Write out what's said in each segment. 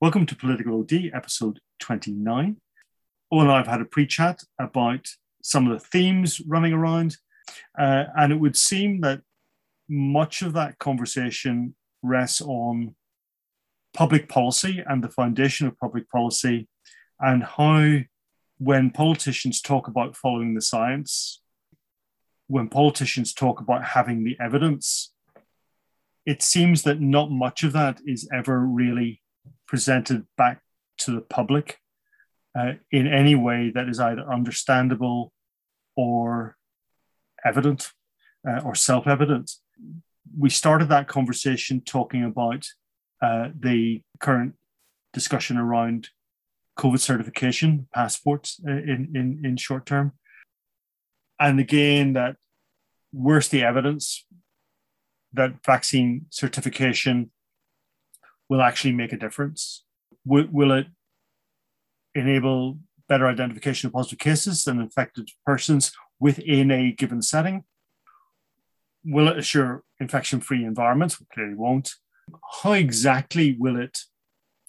Welcome to Political OD, episode 29. Owen and I have had a pre chat about some of the themes running around, uh, and it would seem that much of that conversation rests on public policy and the foundation of public policy, and how, when politicians talk about following the science, when politicians talk about having the evidence, it seems that not much of that is ever really presented back to the public uh, in any way that is either understandable or evident uh, or self evident. We started that conversation talking about uh, the current discussion around COVID certification passports uh, in, in, in short term. And again, that where's the evidence that vaccine certification will actually make a difference? Will, will it enable better identification of positive cases and infected persons within a given setting? Will it assure infection free environments? We clearly won't. How exactly will it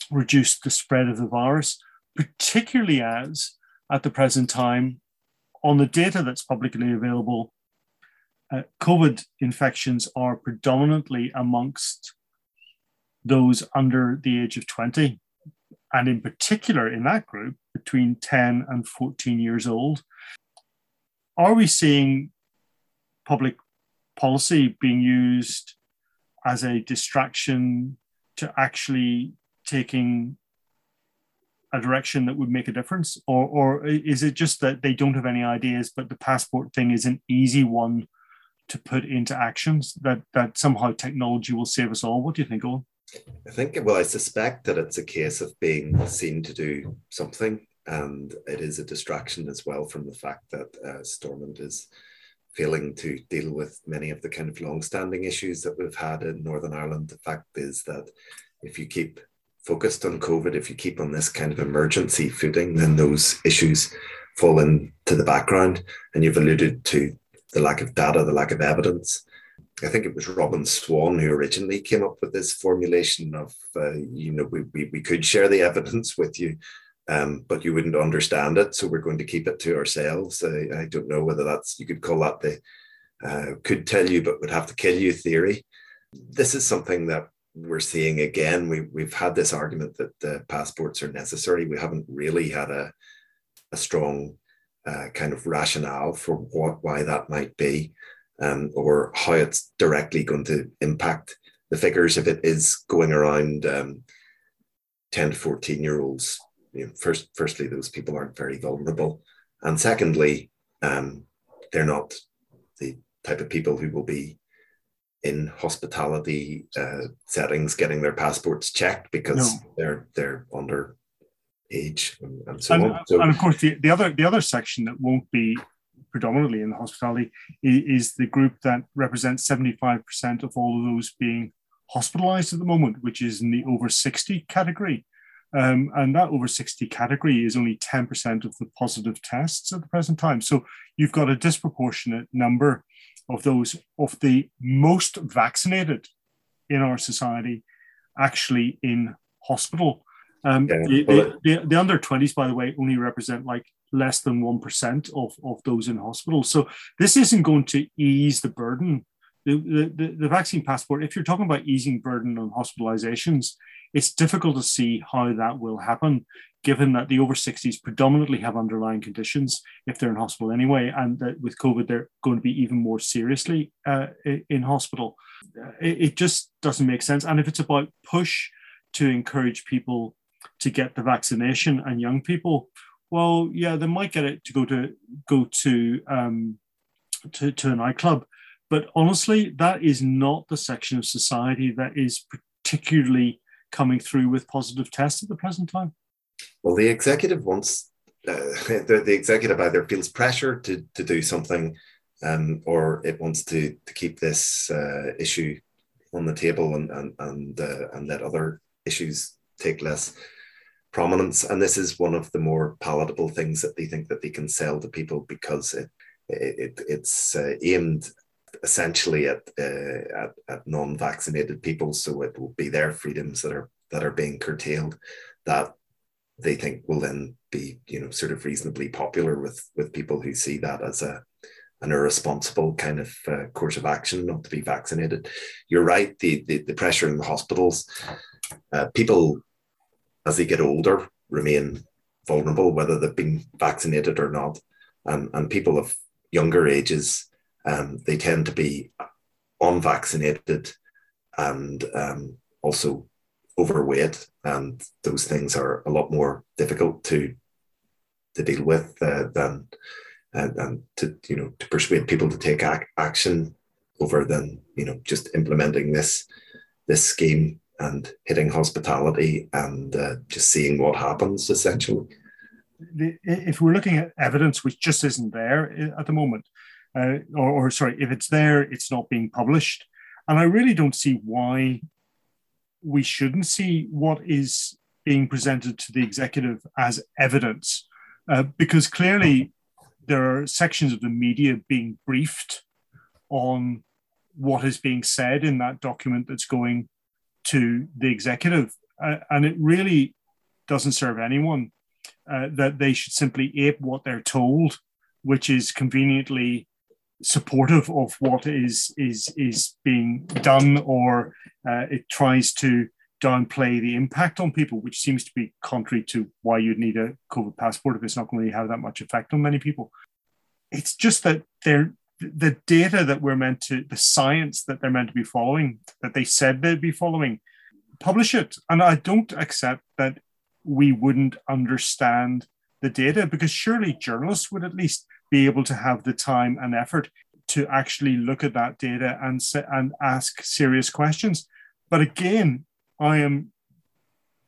reduce the spread of the virus, particularly as at the present time, on the data that's publicly available, uh, COVID infections are predominantly amongst those under the age of 20, and in particular in that group between 10 and 14 years old. Are we seeing public policy being used as a distraction to actually taking a direction that would make a difference? Or, or is it just that they don't have any ideas, but the passport thing is an easy one to put into actions that, that somehow technology will save us all? What do you think, Owen? I think, well, I suspect that it's a case of being seen to do something, and it is a distraction as well from the fact that uh, Stormont is failing to deal with many of the kind of long-standing issues that we've had in Northern Ireland. The fact is that if you keep focused on COVID, if you keep on this kind of emergency footing, then those issues fall into the background. And you've alluded to the lack of data, the lack of evidence. I think it was Robin Swann who originally came up with this formulation of, uh, you know, we, we, we could share the evidence with you, um, but you wouldn't understand it. So we're going to keep it to ourselves. I, I don't know whether that's, you could call that the uh, could tell you, but would have to kill you theory. This is something that we're seeing again. We, we've had this argument that the passports are necessary. We haven't really had a, a strong uh, kind of rationale for what, why that might be um, or how it's directly going to impact the figures if it is going around um, 10 to 14 year olds. You know, first, firstly, those people aren't very vulnerable. And secondly, um, they're not the type of people who will be in hospitality uh, settings getting their passports checked because no. they're they're under age and, and so and, on. So, and of course, the, the other the other section that won't be predominantly in the hospitality, is the group that represents 75% of all of those being hospitalized at the moment, which is in the over 60 category. Um, and that over 60 category is only 10% of the positive tests at the present time. So you've got a disproportionate number of those of the most vaccinated in our society actually in hospital. Um, yeah. the, the, the, the, under 20s, by the way, only represent like less than 1% of, of those in hospital. So this isn't going to ease the burden. The, the, the vaccine passport, if you're talking about easing burden on hospitalizations, it's difficult to see how that will happen, given that the over 60s predominantly have underlying conditions if they're in hospital anyway, and that with COVID, they're going to be even more seriously uh, in hospital. It, it just doesn't make sense. And if it's about push to encourage people to get the vaccination and young people, well, yeah, they might get it to go to go to um, to, to a nightclub, but honestly, that is not the section of society that is particularly coming through with positive tests at the present time. Well, the executive wants uh, the, the executive either feels pressure to to do something, um, or it wants to to keep this uh, issue on the table and and and, uh, and let other issues take less prominence. And this is one of the more palatable things that they think that they can sell to people because it, it it's uh, aimed essentially at, uh, at, at non-vaccinated people. So it will be their freedoms that are that are being curtailed that they think will then be you know sort of reasonably popular with with people who see that as a an irresponsible kind of uh, course of action not to be vaccinated. You're right. The the, the pressure in the hospitals, uh, people as they get older remain vulnerable, whether they've been vaccinated or not, and and people of younger ages, um, they tend to be unvaccinated and um, also overweight, and those things are a lot more difficult to to deal with uh, than and, and to you know to persuade people to take ac- action over than you know just implementing this this scheme and hitting hospitality and uh, just seeing what happens essentially. If we're looking at evidence which just isn't there at the moment uh, or, or sorry if it's there it's not being published. And i really don't see why we shouldn't see what is being presented to the executive as evidence uh, because clearly there are sections of the media being briefed on what is being said in that document that's going to the executive. Uh, and it really doesn't serve anyone uh, that they should simply ape what they're told, which is conveniently supportive of what is is is being done, or uh, it tries to downplay the impact on people, which seems to be contrary to why you'd need a COVID passport if it's not going to have that much effect on many people. It's just that they're the data that we're meant to, the science that they're meant to be following, that they said they'd be following, publish it. And I don't accept that we wouldn't understand the data because surely journalists would at least be able to have the time and effort to actually look at that data and and ask serious questions. But again, I am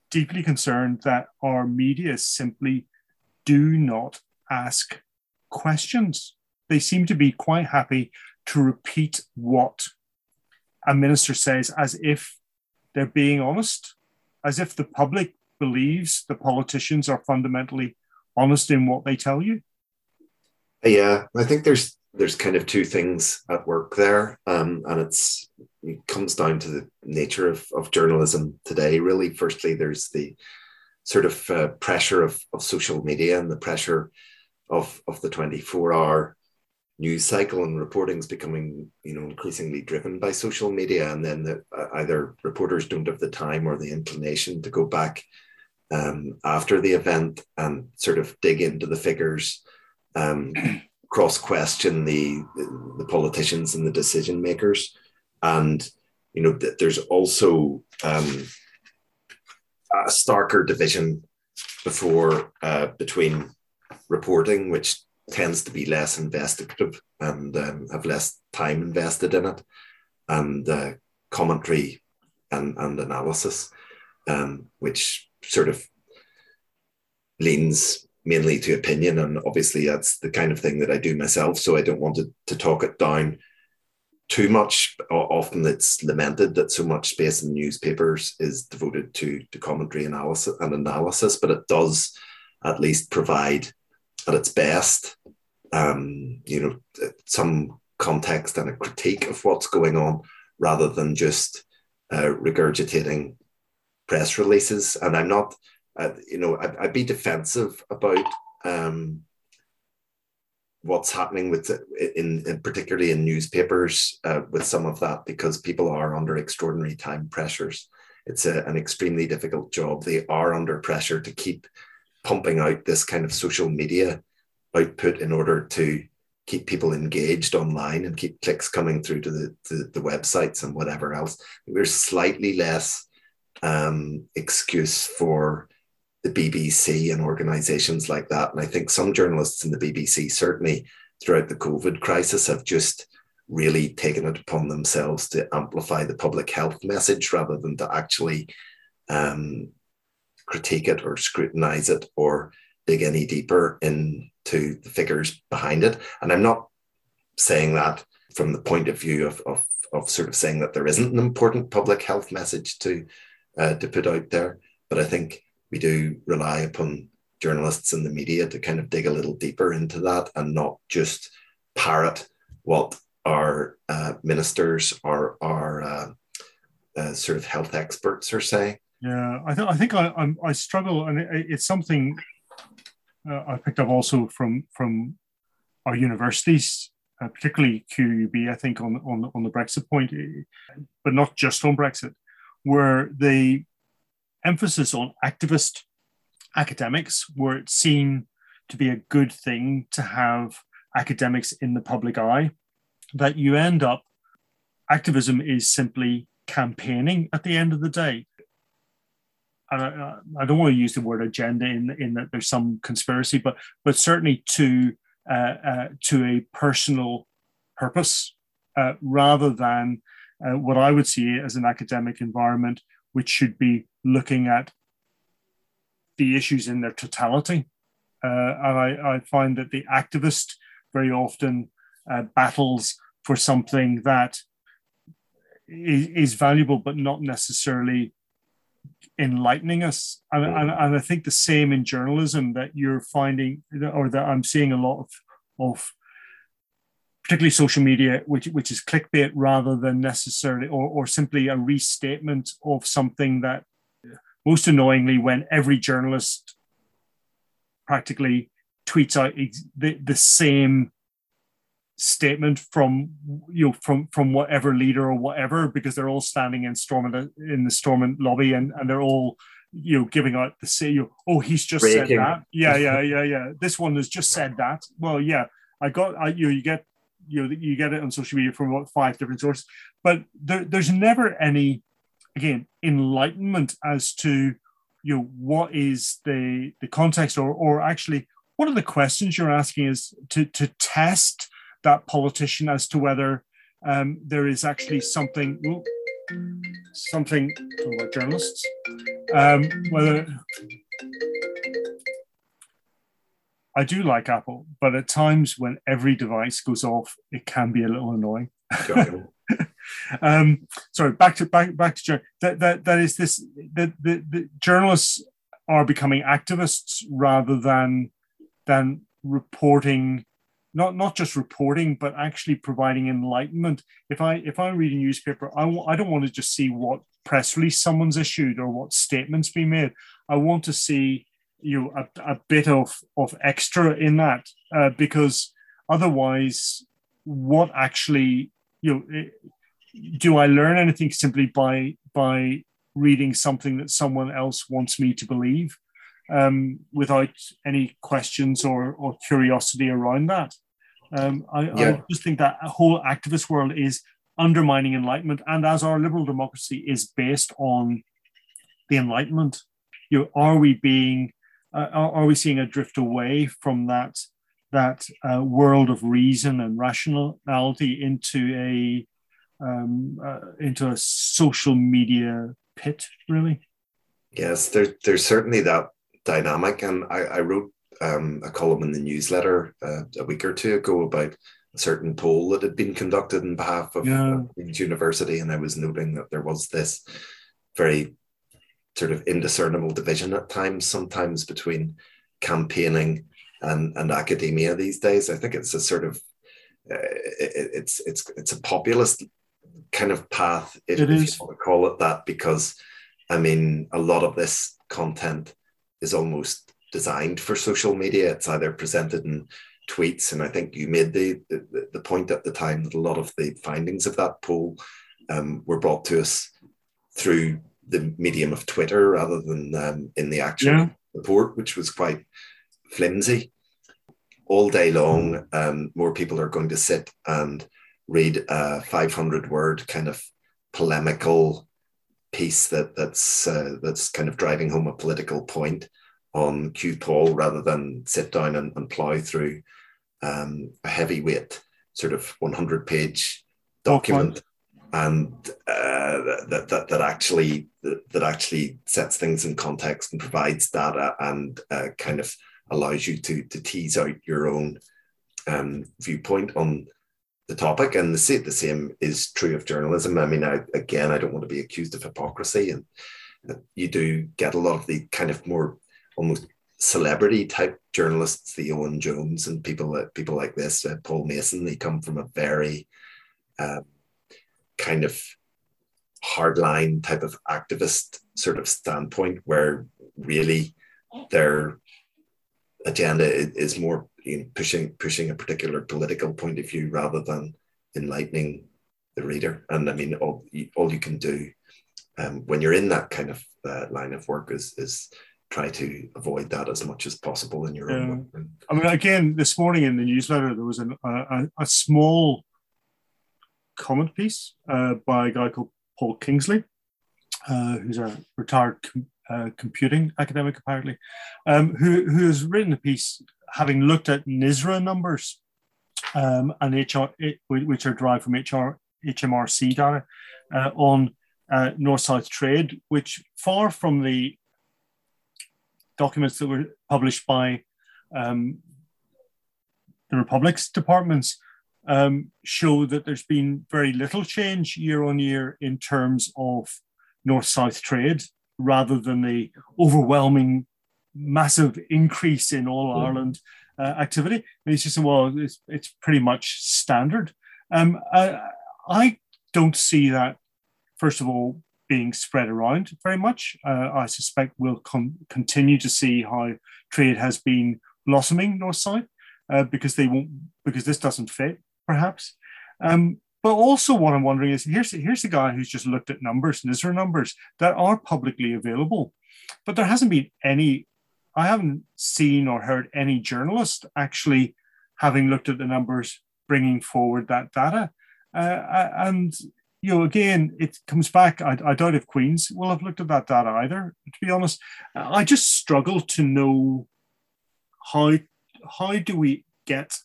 deeply concerned that our media simply do not ask questions. They seem to be quite happy to repeat what a minister says as if they're being honest, as if the public believes the politicians are fundamentally honest in what they tell you. Yeah, I think there's there's kind of two things at work there, um, and it's it comes down to the nature of, of journalism today. Really, firstly, there's the sort of uh, pressure of, of social media and the pressure of of the 24 hour news cycle and reporting is becoming you know increasingly driven by social media and then the, uh, either reporters don't have the time or the inclination to go back um, after the event and sort of dig into the figures um, cross question the the politicians and the decision makers. And you know there's also um, a starker division before uh, between reporting, which tends to be less investigative and um, have less time invested in it, and uh, commentary and, and analysis, um, which sort of leans mainly to opinion. And obviously, that's the kind of thing that I do myself. So I don't want to, to talk it down too much. Often it's lamented that so much space in newspapers is devoted to, to commentary analysis and analysis, but it does at least provide at its best, um, you know, some context and a critique of what's going on rather than just uh, regurgitating press releases. And I'm not, uh, you know, I'd, I'd, be defensive about um, what's happening with in, in, particularly in newspapers uh, with some of that because people are under extraordinary time pressures. It's a, an extremely difficult job. They are under pressure to keep pumping out this kind of social media output in order to keep people engaged online and keep clicks coming through to the, to the websites and whatever else. There's slightly less um, excuse for the BBC and organizations like that. And I think some journalists in the BBC, certainly throughout the COVID crisis, have just really taken it upon themselves to amplify the public health message rather than to actually um, critique it or scrutinize it or dig any deeper into the figures behind it. And I'm not saying that from the point of view of, of, of sort of saying that there isn't an important public health message to, uh, to put out there. But I think we do rely upon journalists and the media to kind of dig a little deeper into that and not just parrot what our uh, ministers or our uh, uh, sort of health experts are saying Yeah, I, th- I think I, I'm, I struggle, and it, it's something uh, I picked up also from from our universities, uh, particularly QUB. I think on on on the Brexit point, eh, but not just on Brexit, where the emphasis on activist academics, where it seemed to be a good thing to have academics in the public eye, that you end up activism is simply campaigning at the end of the day. I, I don't want to use the word agenda in in that there's some conspiracy, but but certainly to uh, uh, to a personal purpose uh, rather than uh, what I would see as an academic environment, which should be looking at the issues in their totality. Uh, and I, I, find that the activist very often uh, battles for something that is, is valuable, but not necessarily enlightening us. And, hmm. and, and, I think the same in journalism that you're finding, or that I'm seeing a lot of, of particularly social media, which, which is clickbait rather than necessarily, or, or simply a restatement of something that uh, most annoyingly, when every journalist practically tweets out the, the same statement from you know from from whatever leader or whatever because they're all standing in Stormont in the Stormont lobby and and they're all you know giving out the say you know, oh he's just Breaking. said that. Yeah yeah yeah yeah. This one has just said that. Well yeah I got I, you know, you get you know you get it on social media from about five different sources. But there, there's never any again enlightenment as to you know what is the the context or or actually one of the questions you're asking is to to test that politician as to whether um, there is actually something something about journalists um, whether I do like Apple, but at times when every device goes off, it can be a little annoying. um, sorry, back to back back to that that that is this that the, the journalists are becoming activists rather than than reporting not not just reporting but actually providing enlightenment if i if i read a newspaper I w- I don't want to just see what press release someone's issued or what statements be made i want to see you know, a, a bit of of extra in that uh, because otherwise what actually you know it, do i learn anything simply by by reading something that someone else wants me to believe um, without any questions or, or curiosity around that. Um, I, yeah. I, just think that whole activist world is undermining enlightenment, and as our liberal democracy is based on the enlightenment, you know, are we being uh, are, are, we seeing a drift away from that that uh, world of reason and rationality into a um, uh, into a social media pit, really? Yes, there, there's certainly that dynamic, and I, I wrote um, a column in the newsletter uh, a week or two ago about a certain poll that had been conducted in behalf of yeah. University, and I was noting that there was this very sort of indiscernible division at times, sometimes between campaigning and, and academia these days. I think it's a sort of uh, it, it's it's it's a populist kind of path, if, if you want to call it that, because I mean a lot of this content is almost designed for social media. It's either presented in tweets, and I think you made the, the, the point at the time that a lot of the findings of that poll um, were brought to us through the medium of Twitter rather than um, in the actual yeah. report, which was quite flimsy. All day long, um, more people are going to sit and read a 500 word kind of polemical piece that that's uh, that's kind of driving home a political point on Q Paul rather than sit down and, and plow through um, a heavyweight sort of 100 page document. And uh, that, that, that actually that, actually sets things in context and provides data and uh, kind of allows you to, to tease out your own um, viewpoint on the topic. And the, the same is true of journalism. I mean I, again i don't want to be accused of hypocrisy and you do get a lot of the kind of more almost celebrity type journalists, the Owen Jones and people people like this, uh, Paul Mason. They come from a very um, kind of hardline type of activist sort of standpoint where really their agenda is more you know, pushing pushing a particular political point of view rather than enlightening the reader. And I mean, all all you can do um, when you're in that kind of uh, line of work is is try to avoid that as much as possible in your yeah. own work. I mean, again, this morning in the newsletter there was an, a, a small comment piece uh, by a guy called Paul Kingsley, uh, who's a retired com- uh, computing academic apparently, um, who who has written a piece having looked at NISRA numbers um, and HR, which are derived from HR, HMRC data uh, on uh, north-south trade, which far from the documents that were published by um, the Republic's departments um, show that there's been very little change year on year in terms of north-south trade, rather than the overwhelming massive increase in all. Ireland uh, activity. And he's just saying, well, it's, it's pretty much standard. Um, I, I don't see that, first of all, being spread around very much. Uh, I suspect we'll con- continue to see how trade has been blossoming north side uh, because they won't because this doesn't fit perhaps. Um, but also, what I'm wondering is here's here's a guy who's just looked at numbers, NISRA numbers that are publicly available, but there hasn't been any I haven't seen or heard any journalist actually having looked at the numbers bringing forward that data. Uh, and you know, again, it comes back. I, I, doubt if Queens will have looked at that data either. To be honest, I just struggle to know how how do we get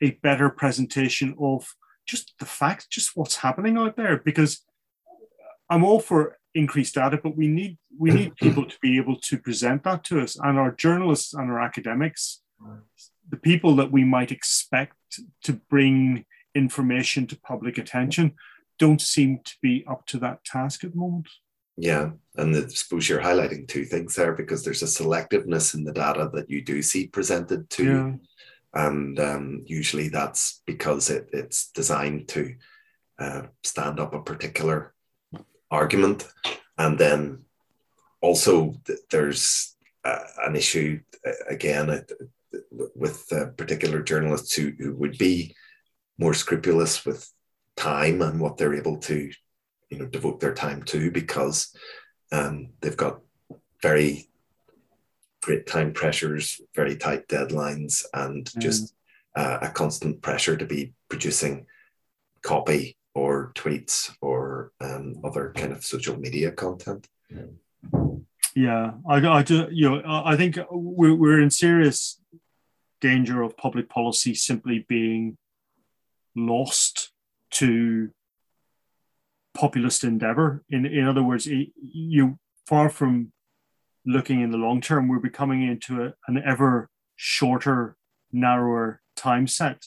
a better presentation of just the facts, just what's happening out there. Because I'm all for increased data, but we need we need people to be able to present that to us, and our journalists and our academics, the people that we might expect to bring information to public attention, don't seem to be up to that task at the moment. Yeah, and I suppose you're highlighting two things there because there's a selectiveness in the data that you do see presented to yeah. And um, usually that's because it, it's designed to uh, stand up a particular argument. And then also there's uh, an issue uh, again uh, with uh, particular journalists who, who would be more scrupulous with time and what they're able to you know devote their time to because um, they've got very great time pressures very tight deadlines and mm. just uh, a constant pressure to be producing copy or tweets or um, other kind of social media content. Yeah, I, I do. You know, I think we're, we're in serious danger of public policy simply being lost to populist endeavor. In in other words, you far from looking in the long term, we're becoming into a, an ever shorter, narrower time set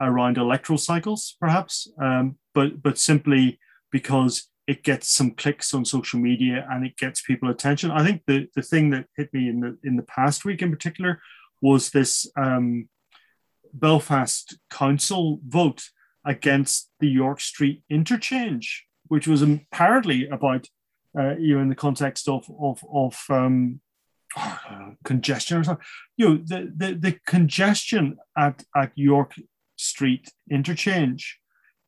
around electoral cycles, perhaps, um, but but simply because it gets some clicks on social media and it gets people attention. I think the the thing that hit me in the in the past week in particular was this um, Belfast Council vote against the York Street interchange, which was apparently about uh, you know in the context of of of um, congestion or something. You know the the, the congestion at at York Street interchange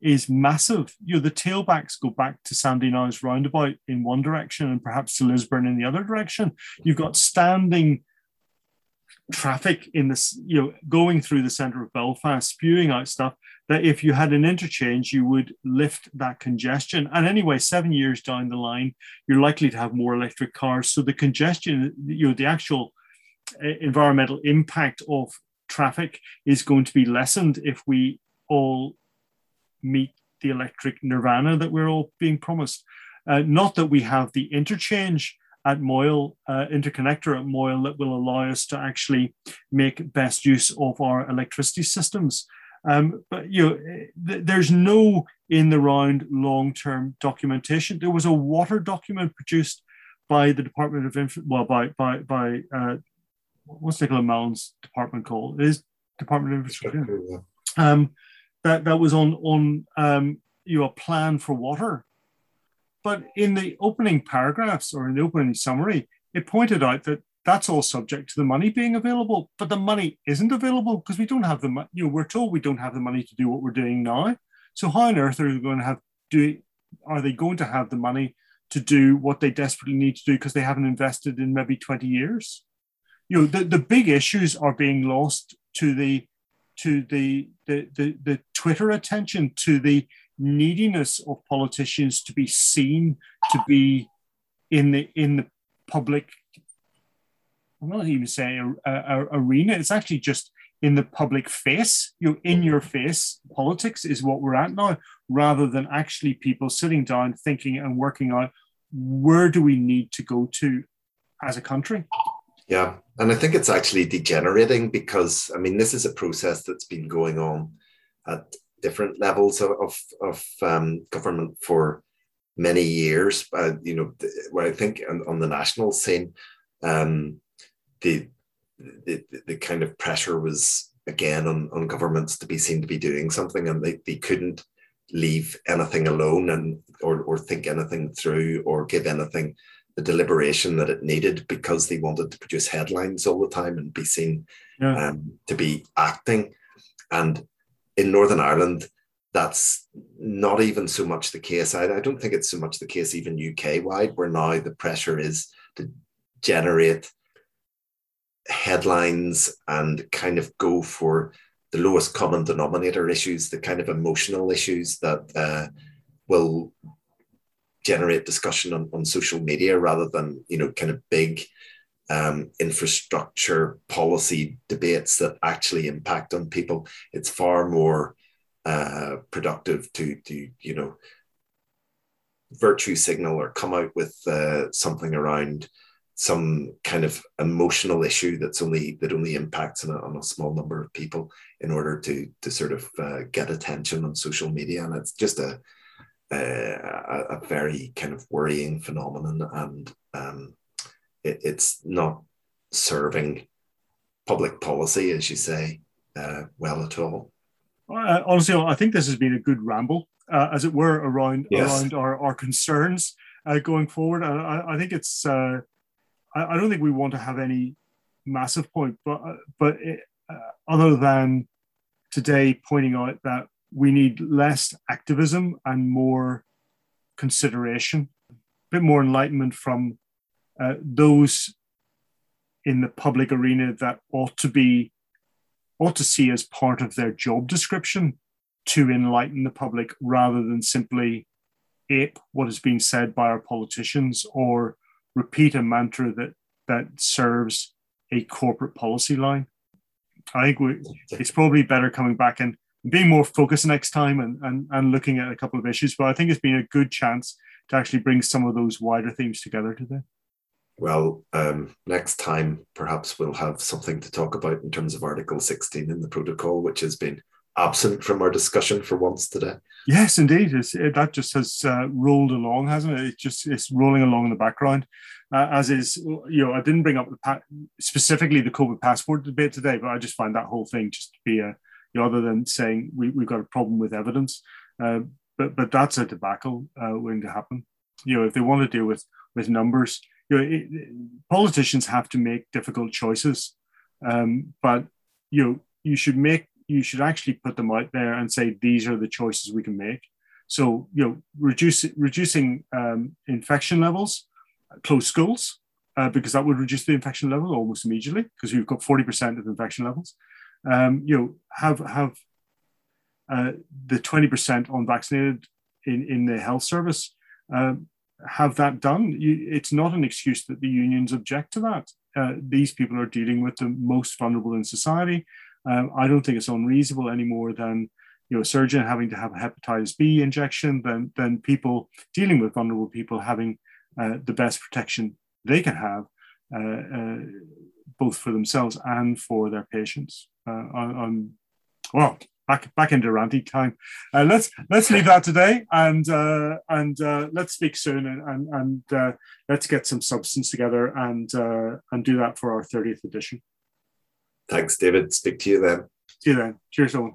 is massive. You know, the tailbacks go back to Sandyknowes roundabout in one direction and perhaps to Lisburn in the other direction. You've got standing traffic in this, you know, going through the center of Belfast, spewing out stuff that if you had an interchange, you would lift that congestion. And anyway, seven years down the line, you're likely to have more electric cars. So the congestion, you know, the actual eh, environmental impact of traffic is going to be lessened if we all meet the electric nirvana that we're all being promised. Uh, not that we have the interchange at Moyle, uh, interconnector at Moyle that will allow us to actually make best use of our electricity systems. Um, but you know, th- there's no in the round long term documentation. There was a water document produced by the Department of Inf- well by by by uh, what's Nicola Mallon's department called? It is Department of Infrastructure. Um, that that was on on um, you know a plan for water, but in the opening paragraphs or in the opening summary, it pointed out that that's all subject to the money being available, but the money isn't available because we don't have the money. You know, we're told we don't have the money to do what we're doing now. So how on earth are they going to have do? Are they going to have the money to do what they desperately need to do because they haven't invested in maybe twenty years? You know, the, the big issues are being lost to the to the the, the, the Twitter attention, to the neediness of politicians to be seen to be in the in the public I'm not even saying arena. It's actually just in the public face. you're in your face politics is what we're at now, rather than actually people sitting down, thinking and working out where do we need to go to as a country. Yeah, and I think it's actually degenerating because I mean this is a process that's been going on at different levels of of, of um, government for many years. Uh, you know, where I think on, on the national scene. Um, the, the the kind of pressure was again on, on governments to be seen to be doing something and they, they couldn't leave anything alone and or, or think anything through or give anything the deliberation that it needed because they wanted to produce headlines all the time and be seen yeah. um, to be acting and in northern ireland that's not even so much the case. I, I don't think it's so much the case even uk wide where now the pressure is to generate headlines and kind of go for the lowest common denominator issues, the kind of emotional issues that uh, will generate discussion on, on social media rather than, you know, kind of big um, infrastructure policy debates that actually impact on people. It's far more uh, productive to, to, you know, virtue signal or come out with uh, something around some kind of emotional issue that's only that only impacts on a, on a small number of people in order to to sort of uh, get attention on social media and it's just a a, a very kind of worrying phenomenon and um, it, it's not serving public policy as you say uh, well at all uh, honestly i think this has been a good ramble uh, as it were around yes. around our, our concerns uh, going forward I, I think it's uh, I, I, don't think we want to have any massive point, but uh, but it, uh, other than today pointing out that we need less activism and more consideration, a bit more enlightenment from uh, those in the public arena that ought to be ought to see as part of their job description to enlighten the public rather than simply ape what has been said by our politicians or repeat a mantra that that serves a corporate policy line. I think we, it's probably better coming back and being more focused next time and, and, and looking at a couple of issues. But I think it's been a good chance to actually bring some of those wider themes together today. Well, um, next time perhaps we'll have something to talk about in terms of Article 16 in the protocol, which has been absent from our discussion for once today. Yes, indeed. It, that just has uh, rolled along, hasn't it? It just it's rolling along in the background. Uh, as is, you know, I didn't bring up the pa- specifically the COVID passport debate today, but I just find that whole thing just to be a, you know, other than saying we, we've got a problem with evidence, uh, but but that's a debacle uh, waiting to happen. You know, if they want to deal with with numbers, you know, it, politicians have to make difficult choices, um, but you know, you should make you should actually put them out there and say these are the choices we can make. So you know, reduce, reducing um, infection levels, close schools uh, because that would reduce the infection level almost immediately because we've got forty percent of infection levels. Um, you know, have have uh, the twenty percent unvaccinated in in the health service. Um, have that done. You, it's not an excuse that the unions object to that. Uh, these people are dealing with the most vulnerable in society. Um, I don't think it's unreasonable any more than you know a surgeon having to have a hepatitis B injection than than people dealing with vulnerable people having uh, the best protection they can have, uh, uh, both for themselves and for their patients. Uh, on, on, well, back back into ranty time. Uh, let's let's leave that today, and uh, and let's speak soon, and and, and let's get some substance together, and and do that for our thirtieth edition. Thanks, David. Speak to you then. See you then. Cheers, Owen.